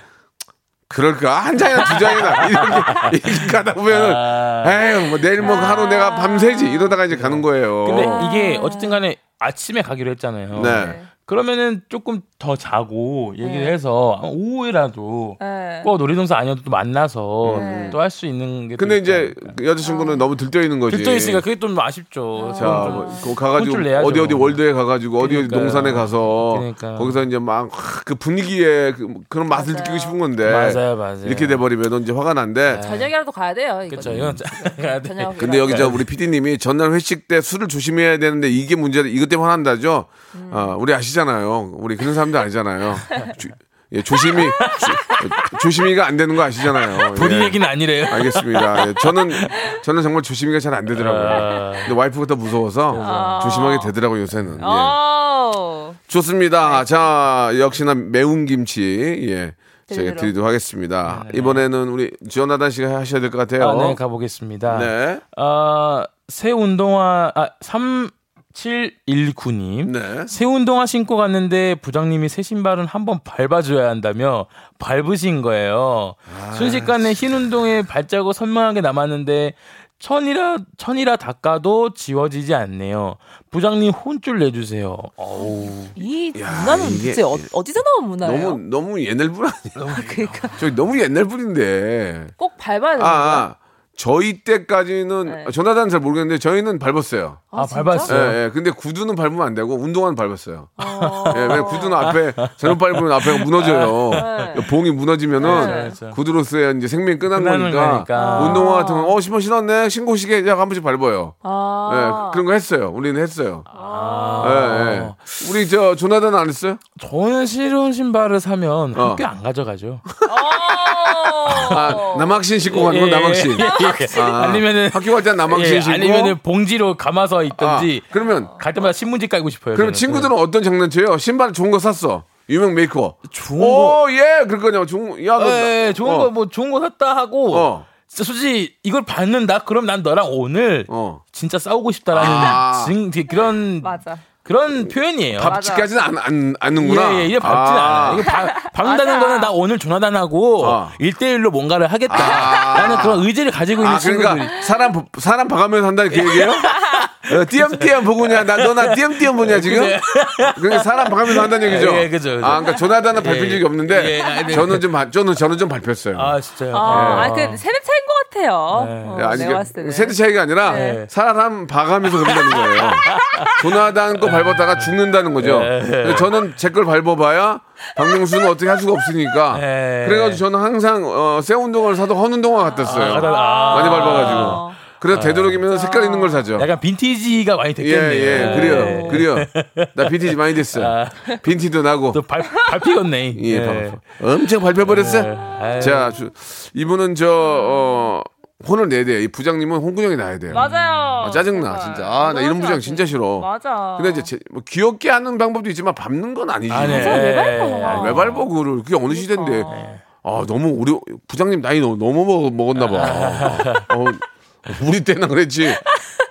그럴까? 한 잔이나 두 잔이나 이렇게, 이렇게 가다 보면은 에휴 뭐 내일 뭐 하루 내가 밤새지 이러다가 이제 가는 거예요. 근데 이게 어쨌든 간에 아침에 가기로 했잖아요. 네. 그러면은 조금 더 자고 얘기를 네. 해서 오후에라도 네. 꼭 놀이동산 아니어도 또 만나서 네. 또할 수 있는 게. 근데 또 이제 그 여자친구는 너무 들떠 있는 거지. 들떠 있으니까 그게 좀 아쉽죠. 자, 뭐, 그 가가지고 혼쭐 내야죠. 어디 어디 월드에 가가지고 어디 어디 그러니까요. 농산에 가서 그러니까. 거기서 이제 막 그 분위기에 그, 그런 맛을 느끼고 싶은 건데 맞아요, 맞아요. 이렇게 돼버리면 이제 화가 난데. 저녁이라도 가야 돼요. 이거. 그렇죠. 이건 가야 돼. 저녁. 근데 여기 저 우리 PD님이 전날 회식 때 술을 조심해야 되는데 이게 문제다. 이것 때문에 화난다죠. 음. 아, 우리 아시잖아요. 우리 그런 사람 들 아니잖아요. 조, 예, 조심히 조, 조심히가 안 되는 거 아시잖아요. [LAUGHS] 본인 예. 얘기는 아니래요. 알겠습니다. 예, 저는 저는 정말 조심히가 잘 안 되더라고요. 아. 근데 와이프가 더 무서워서 조심하게 되더라고요 요새는. 예. 어. 좋습니다. 자 역시나 매운 김치 예 저희가 드리도록. 하겠습니다. 이번에는 우리 지원하단 씨가 하셔야 될 것 같아요. 아, 네, 가보겠습니다. 네. 어, 새 운동화, 아, 3719님. 네. 새 운동화 신고 갔는데 부장님이 새 신발은 한번 밟아줘야 한다며 밟으신 거예요. 아, 순식간에 흰 운동에 발자국 선명하게 남았는데 천이라 천이라 닦아도 지워지지 않네요. 부장님 혼쭐 내주세요. 어우. 이 야, 문화는 이게- 도대체 어, 어디서 나온 문화예요? 너무 너무 옛날 분 아니에요? [LAUGHS] 그러니까 저기 너무 옛날 분인데. 꼭 밟아야 되는 아, 거야. 아 저희 때까지는 네. 조나단은 잘 모르겠는데 저희는 밟았어요. 아, 진짜? 밟았어요. 예, 예. 근데 구두는 밟으면 안 되고 운동화는 밟았어요. 어. 예, 왜냐면 구두는 앞에 잘못 밟으면 앞에가 무너져요. 네. 봉이 무너지면은 네. 그렇죠. 구두로서의 이제 생명이 끝난 거니까, 거니까. 운동화 같은 거, 어, 신발 신었네? 신고 시계 약한 번씩 밟아요. 아. 예, 그런 거 했어요. 우리는 했어요. 아. 예, 예. 우리 저 조나단은 안 했어요? 저는 실온 신발을 사면 어. 학교 안 가져가죠. 어. 아, 남학신 신고 가는 건 예, 남학신. 예, 예. 아, 아니면은 학교 갈 때 남학신 예, 신고. 아니면은 봉지로 감아서 있던지 아, 그러면 갈 때마다 신문지 깔고 싶어요. 그럼 저는. 친구들은 어떤 장난쳐요? 신발 좋은 거 샀어. 유명 메이커. 좋은 오, 예, 그럴 거냐. 좋은, 야, 너. 예, 예, 좋은 어, 거뭐 좋은 거 샀다 하고 어, 진짜 솔직히 이걸 받는다. 그럼 난 너랑 오늘 어. 진짜 싸우고 싶다라는 아. 증, 그런 맞아. 그런 표현이에요. 밥집까지는 안, 안, 않는구나. 예, 예, 이게 밟지는 아. 않아요. 맞아. 거는 나 오늘 조나단하고 아. 일대일로 뭔가를 하겠다 라는 그런 의지를 가지고 있는 아, 친구들이. 그러니까 사람, 보- 사람 봐가면서 한다는 그 얘기예요? [LAUGHS] 어, 띄엄띄엄 보고냐? 나, 너나 띄엄띄엄 보냐, 지금? 그러니까 사람 봐가면서 한다는 얘기죠? 예, 그죠, 그죠. 아, 그러니까 조나단은 밟힌 예, 적이 없는데, 예, 아, 네. 저는 좀, 바- 저는, 저는 좀 밟혔어요. 아, 진짜요? 아, 예. 아, 그 세대 차이인 것 같아요. 어, 야, 아니, 내가 그 봤을 때는. 세대 차이가 아니라 네. 사람 봐가면서 그런다는 거예요. [LAUGHS] 조나단 거 밟았다가 죽는다는 거죠. 네. 저는 제 걸 밟아봐야 박명수는 어떻게 할 수가 없으니까. 네. 그래가지고 저는 항상 어, 새 운동화를 사도 헌 운동화 같았어요. 아, 많이 밟아가지고. 그래서 되도록이면 색깔 있는 걸 사죠. 약간 빈티지가 많이 예, 됐겠네요. 예, 그래요, 그래요. [LAUGHS] 나 빈티지 많이 됐어. 아. 빈티도 나고. 또 발, 밟히겠네. [LAUGHS] 예, 밟- 엄청 밟혀버렸어. 아유. 자, 주- 이분은 저, 어, 혼을 내야 돼요. 이 부장님은 홍군형이 나야 돼요. 맞아요. 아, 짜증나. 진짜. 아, 나 이런 부장 진짜 싫어. 맞아. 근데 이제 제- 뭐 귀엽게 하는 방법도 있지만 밟는 건 아니지. 아, 네. 왜 밟아? 아, 왜 밟아, 그거를. 그게 어느 시대인데. 아, 너무 우리 부장님 나이 너무, 너무 먹, 먹었나 봐. 어, 우리 때나 그랬지.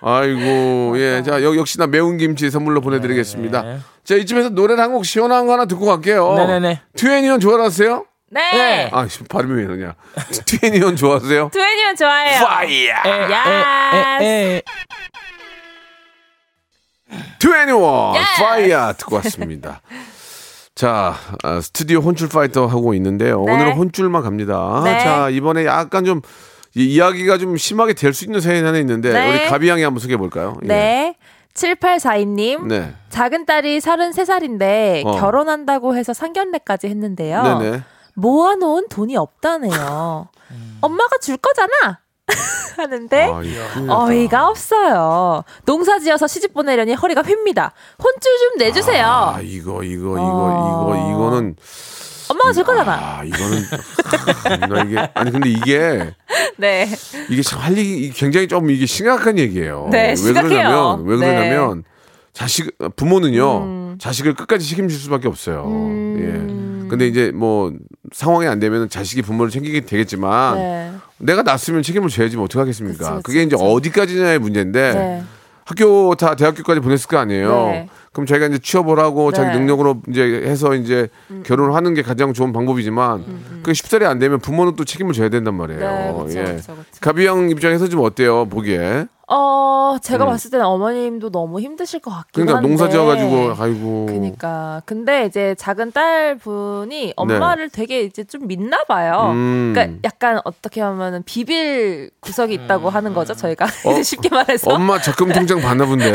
아이고, 예. 자, 여, 역시나 매운 김치 선물로 보내드리겠습니다. 네. 자, 이쯤에서 노래를 한 곡 시원한 거 하나 듣고 갈게요. 네네네. 2NE1 좋아하세요? 네. 네. 아, 씨, 발음이 왜 그러냐. 2NE1 좋아하세요? 2NE1 좋아해요. Fire! 에, 에, 에. 트웬티원 Yes. 파이야 듣고 왔습니다. 자, 아, 스튜디오 혼줄 파이터 하고 있는데요. 네. 오늘은 혼줄만 갑니다. 네. 자, 이번에 약간 좀 이, 이야기가 좀 심하게 될 수 있는 사연이 하나 있는데 네. 우리 가비 양이 한번 소개해 볼까요? 네. 7842님. 네. 작은 딸이 33살인데 어. 결혼한다고 해서 상견례까지 했는데요. 네네. 모아놓은 돈이 없다네요. [LAUGHS] 엄마가 줄 거잖아. [LAUGHS] 하는데 아. 어이가 없어요. 농사 지어서 시집 보내려니 허리가 휩니다. 혼줄 좀 내주세요. 아, 이거 이거 이거 어. 이거 이거는 엄마가 줄 거잖아. 아, 이거는 아, 나 이게 아니 근데 이게 [LAUGHS] 네. 이게 참할 일이 굉장히 좀 이게 심각한 얘기예요. 네, 왜 심각해요. 그러냐면 왜 네. 그러냐면 자식 부모는요 음. 자식을 끝까지 책임질 수밖에 없어요. 예. 근데 이제 뭐 상황이 안 되면 자식이 부모를 챙기게 되겠지만 네. 내가 낳았으면 책임을 져야지 뭐 어떻게 하겠습니까? 그게 이제 그치. 어디까지냐의 문제인데 네. 학교 다 대학교까지 보냈을 거 아니에요. 네. 그럼 자기가 이제 취업을 하고 자기 네. 음. 능력으로 이제 해서 이제 결혼을 하는 게 가장 좋은 방법이지만 그 쉽사리 안 되면 부모는 또 책임을 져야 된단 말이에요. 네, 그쵸, 예. 그쵸, 그쵸. 가비 형 입장에서 좀 어때요? 보기에. 어, 제가 음. 봤을 때는 어머님도 너무 힘드실 것 같긴 그러니까 한데. 농사 지어가지고 아이고. 그니까. 근데 이제 작은 딸 분이 엄마를 되게 이제 좀 믿나 봐요. 네. 음. 그러니까 약간 어떻게 하면은 비빌 구석이 있다고 하는 거죠, 저희가. 어, [LAUGHS] 쉽게 말해서. 엄마 적금 통장 봤나 본데.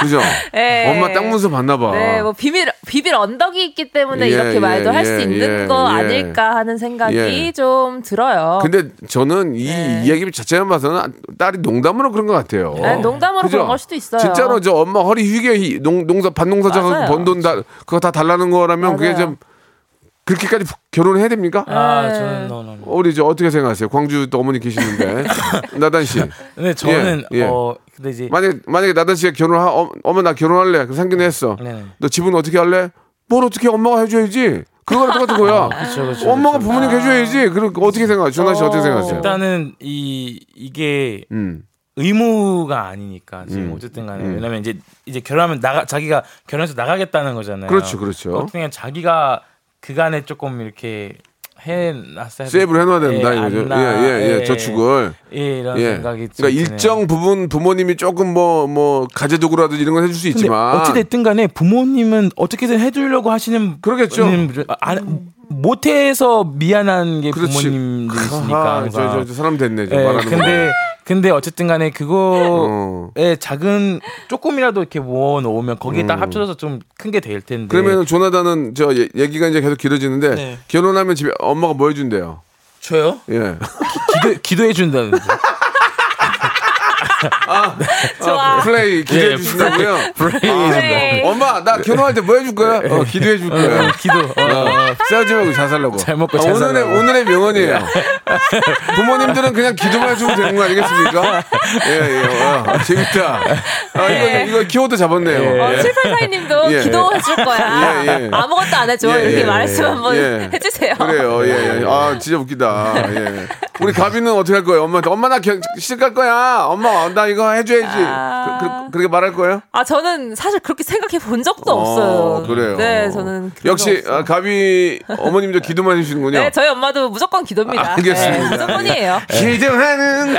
그죠? [LAUGHS] 네. 엄마 땅 문서 봤나 봐. 네, 뭐 비밀 비빌 언덕이 있기 때문에 예, 이렇게 예, 말도 할수 예, 있는 예, 거 예. 아닐까 하는 생각이 예. 좀 들어요. 근데 저는 이 네. 이야기 자체만 봐서는 딸이 농담으로 그런 것 같아요. 네, 농담으로 그죠? 그런 걸 수도 있어요. 진짜로 저 엄마 허리 휘게 히- 농, 농사 반농사 맞아요. 져서 번돈 다 그거 다 달라는 거라면 그게 맞아요. 좀 그렇게까지 결혼해야 됩니까? 아, 네. 저는 no, no, no. 우리 저 어떻게 생각하세요? 광주 또 어머니 계시는데 [LAUGHS] 나단 씨 근데 저는 예, 예. 어 근데 이제 만약 만약에 나단 씨가 결혼하 어, 엄마 나 결혼할래 그 상견례 했어 네네. 너 집은 어떻게 할래? 뭘 어떻게 엄마가 해줘야지 그거랑 똑같은 거야. [LAUGHS] 그렇죠, 그렇죠. 엄마가 그렇죠. 부모님 해줘야지. 그럼 어떻게 생각해? 준하 씨 어떻게 어. 생각하세요? 일단은 이 이게 음. 의무가 아니니까 지금 음. 어쨌든 간에 음. 왜냐면 이제 이제 결혼하면 나가 자기가 결혼해서 나가겠다는 거잖아요. 그렇죠, 그렇죠. 어떻게 자기가 그간에 조금 이렇게 해놨어야 세이브를 해놔야 된다 예, 이거죠. 않나. 예, 예, 예, 예, 저축을. 예, 이런 예. 생각이 좀 그러니까. 일정 부분 부모님이 조금 뭐뭐 가재도구라든지 이런 건 해줄 수 있지만 어찌 됐든 간에 부모님은 어떻게든 해주려고 하시는 그러겠죠. 아, 안- 못해서 미안한 게 그렇지. 아하, 항상. 저, 저, 저 사람 됐네. 저 예, 말하는 근데 거. 근데 어쨌든 간에 그거에 어. 작은 조금이라도 이렇게 모아 놓으면 거기에 딱 합쳐져서 좀 큰 게 될 텐데. 음. 그러면 조나단은 저 예- 얘기가 이제 계속 길어지는데 네. 결혼하면 집에 엄마가 뭐 해준대요? 저요? 예. 기도 기도해 준다는데. [LAUGHS] 좋아. 플레이 기대해 예, 주신다고요? 플레이 네. 엄마 나 결혼할 때 뭐 해줄 거야? 어, 기도해 줄 거야. 어, 기도. 어, 어. 싸우지 말고 잘 살라고. 잘 먹고 아, 잘 오늘의 살라고. 오늘의 명언이에요. [LAUGHS] 부모님들은 그냥 기도만 해주면 되는 거 아니겠습니까? 예, 예. 와, 재밌다. 아, 네. 이거, 이거 키워드 잡았네요. 어, 7842님도 예. 기도해 줄 거야. 예, 예. 아무것도 안 해줘. 예, 이렇게 예, 말씀 예. 한번 예. 해주세요. 그래요. 예, 예. 아, 진짜 웃기다. 예. 우리 가비는 어떻게 할 거예요? 엄마한테 엄마 나 겨- 시집 갈 거야. 엄마 나 이거 해줘야지. 아. 그, 그, 렇게 말할 거예요? 아, 저는 사실 그렇게 생각해 본 적도 어, 없어요. 그래요. 네, 저는. 역시. 아, 가비 어머님도 기도만 해주시는군요. 네, 저희 엄마도 무조건 기도입니다. 아, 알겠습니다. 네, 무조건이에요. 기도하는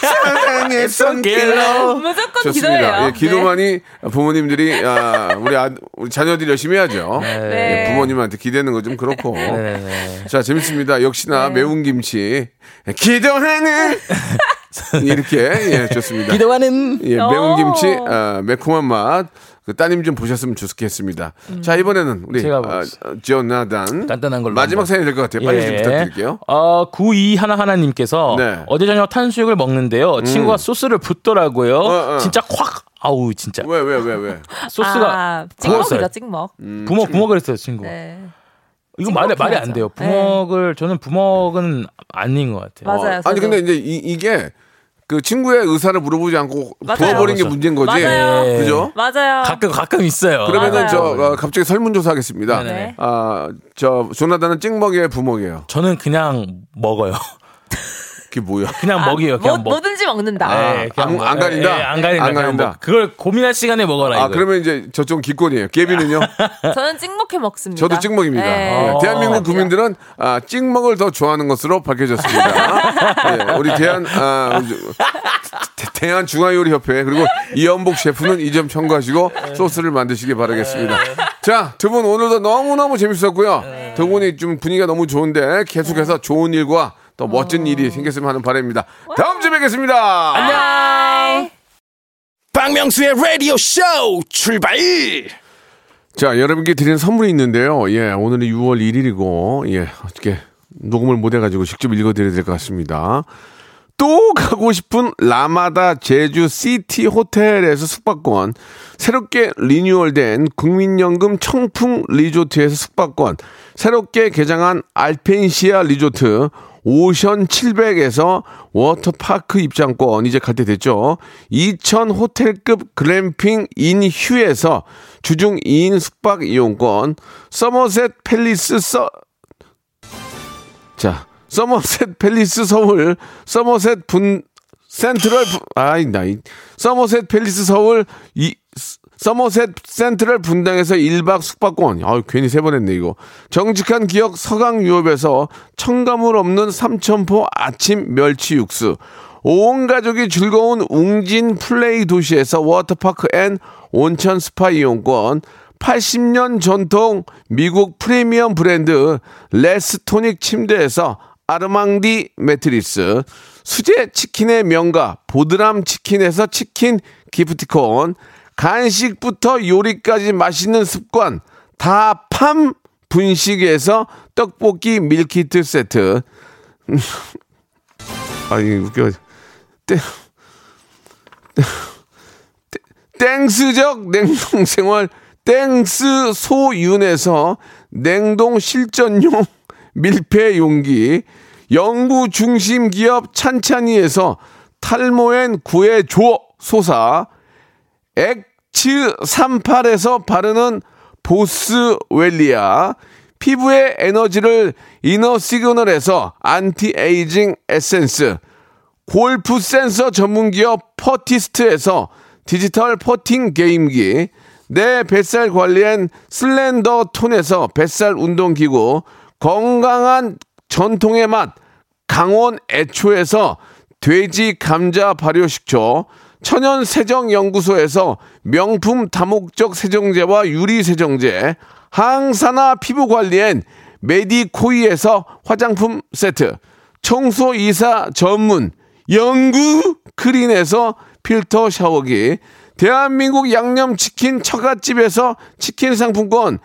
사랑의 [LAUGHS] 손길로 무조건 좋습니다. 기도예요. 예, 기도만이 부모님들이 아, 우리 아, 우리 자녀들이 열심히 해야죠. 네. 예, 부모님한테 기대는 거 좀 그렇고. 네네. 자 재밌습니다. 역시나 네. 매운 김치 기도하는 [LAUGHS] 이렇게 예 좋습니다. 기도하는 예, 오. 매운 김치 아, 매콤한 맛. 그 따님 좀 보셨으면 좋겠습니다. 자 이번에는 우리 제가 아, 조나단 간단한 걸로 마지막 한번. 사연이 될 것 같아요. 빨리 좀 예. 부탁드릴게요. 어, 92 하나 하나님께서 네. 음. 어제 저녁 탕수육을 먹는데요. 친구가 소스를 붓더라고요. 어, 어. 진짜 확 아우 진짜 왜 왜 왜 왜? 소스가 아, 부었어요. 찍먹이죠, 찍먹. 음, 부먹 부먹을 했어요 친구. 가 네. 이거 말이 말이 안. 돼요. 부먹을 저는 부먹은 아닌 것 같아요. 맞아요. 아니 저도. 근데 이제 이, 이게 그 친구의 의사를 물어보지 않고 맞아요. 부어버린 게. 문제인 거지. 맞아요. 예. 그죠? 맞아요. 가끔 가끔 있어요. 그러면은 맞아요. 저 어, 갑자기 설문조사 하겠습니다. 네네. 아, 저 조나단은 찍먹이에요, 부먹이에요. 저는 그냥 먹어요. [LAUGHS] 그게 뭐야? 그냥 아, 먹이에요. 그냥 뭐, 먹. 뭐든지 먹는다. 네, 그냥 안- 먹- 안 가린다? 예, 예, 안 가린다. 안 그냥 가린다. 뭐 그걸 고민할 시간에 먹어라 아, 이거. 그러면 이제 저쪽은 기권이에요. 깨비는요? [LAUGHS] 저는 찍먹해 먹습니다. 저도 찍먹입니다. 네. 예, 대한민국. 국민들은 아, 찍먹을 더 좋아하는 것으로 밝혀졌습니다. 예, [LAUGHS] 우리 대한 아, 대- 대한 중화요리협회 그리고 이연복 셰프는 이 점 참고하시고 소스를 만드시기 바라겠습니다. 자, 두 분 오늘도 너무 너무 재밌었고요. 두 분이 좀 분위기가 너무 좋은데 계속해서 좋은 일과 더 멋진 일이 생겼으면 하는 바람입니다. 다음 주에 뵙겠습니다. 안녕. 박명수의 라디오 쇼 출발 자, 여러분께 드리는 선물이 있는데요. 예, 오늘은 6월 1일이고, 예, 어떻게 녹음을 못 해가지고 직접 읽어드려야 될 것 같습니다. 또 가고 싶은 라마다 제주 시티 호텔에서 숙박권, 새롭게 리뉴얼된 국민연금 청풍 리조트에서 숙박권, 새롭게 개장한 알펜시아 리조트, 오션 700에서 워터파크 입장권 이제 갈 때 됐죠. 2000 호텔급 글램핑 인 휴에서 주중 2인 숙박 이용권, 서머셋 팰리스 서 자, 서머셋 팰리스 서울, 서머셋 분 센트럴 부- 아이 나이 서머셋 팰리스 서울 이 서머셋 센트럴 분당에서 1박 숙박권. 아, 괜히 세 번 했네, 이거. 정직한 기업 서강 유업에서 첨가물 없는 삼천포 아침 멸치 육수. 온 가족이 즐거운 웅진 플레이 도시에서 워터파크 and 온천 스파 이용권, 80년 전통 미국 프리미엄 브랜드 레스토닉 침대에서 아르망디 매트리스, 수제 치킨의 명가 보드람 치킨에서 치킨 기프티콘, 간식부터 요리까지 맛있는 습관 다 팜 분식에서 떡볶이 밀키트 세트. 아니 웃겨. 땡, 땡, 땡스적 냉동 생활 땡스 소윤에서 냉동 실전용 밀폐 용기, 영구 중심 기업 찬찬이에서 탈모엔 구해줘 소사, 엑츠 38에서 바르는 보스웰리아, 피부의 에너지를 이너 시그널에서 안티에이징 에센스, 골프 센서 전문 기업 퍼티스트에서 디지털 퍼팅 게임기, 내 뱃살 관리엔 슬렌더 톤에서 뱃살 운동기구, 건강한 전통의 맛 강원 애초에서 돼지 감자 발효식초, 천연 세정 연구소에서 명품 다목적 세정제와 유리 세정제, 항산화 피부 관리엔 메디코이에서 화장품 세트, 청소 이사 전문 영구 크린에서 필터 샤워기, 대한민국 양념치킨 처갓집에서 치킨 상품권,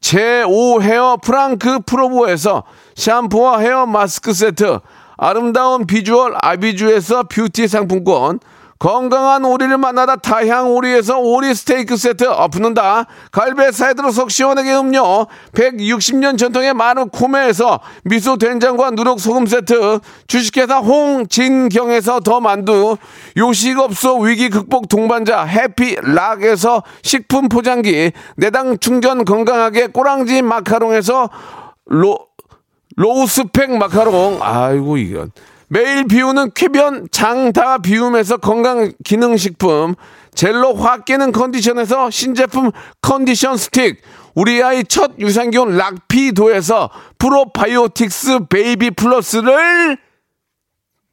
제5 헤어 프랑크 프로보에서 샴푸와 헤어 마스크 세트, 아름다운 비주얼 아비주에서 뷰티 상품권, 건강한 오리를 만나다 다향 오리에서 오리 스테이크 세트 엎는다. 갈배 사이다로 속 시원하게 음료 160년 전통의 마루 코메에서 미소 된장과 누룩 소금 세트 주식회사 홍진경에서 더 만두 요식업소 위기 극복 동반자 해피락에서 식품 포장기 내당 충전 건강하게 꼬랑지 마카롱에서 로 low spec 마카롱 아이고 이건 매일 비우는 쾌변 장다 비움에서 건강 기능식품 젤로 확 깨는 컨디션에서 신제품 컨디션 스틱 우리 아이 첫 유산균 락피도에서 프로바이오틱스 베이비 플러스를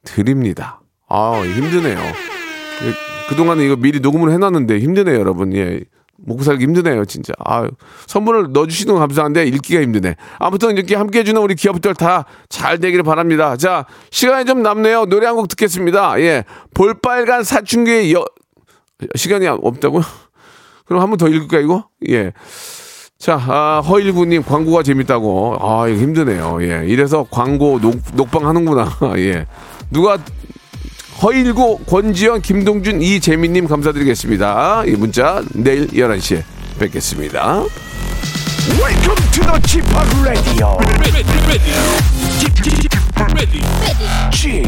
드립니다. 아 힘드네요. 예, 그동안 이거 미리 녹음을 해놨는데 힘드네요, 여러분. 예. 먹고 살기 힘드네요, 진짜. 아 선물을 넣어주시는 건 감사한데 읽기가 힘드네. 아무튼 이렇게 함께 해주는 우리 기업들 다 잘 되기를 바랍니다. 자, 시간이 좀 남네요. 노래 한 곡 듣겠습니다. 예. 볼빨간 사춘기의 여, 시간이 없다고요? 그럼 한 번 더 읽을까, 이거? 예. 자, 아, 허일구님 광고가 재밌다고. 아, 이거 힘드네요. 예. 이래서 광고 녹, 녹방 하는구나. [LAUGHS] 예. 누가 허일구, 권지현, 김동준, 이재민님 감사드리겠습니다. 이 문자 내일 11시에 뵙겠습니다. Welcome to the Chip Radio. Chip,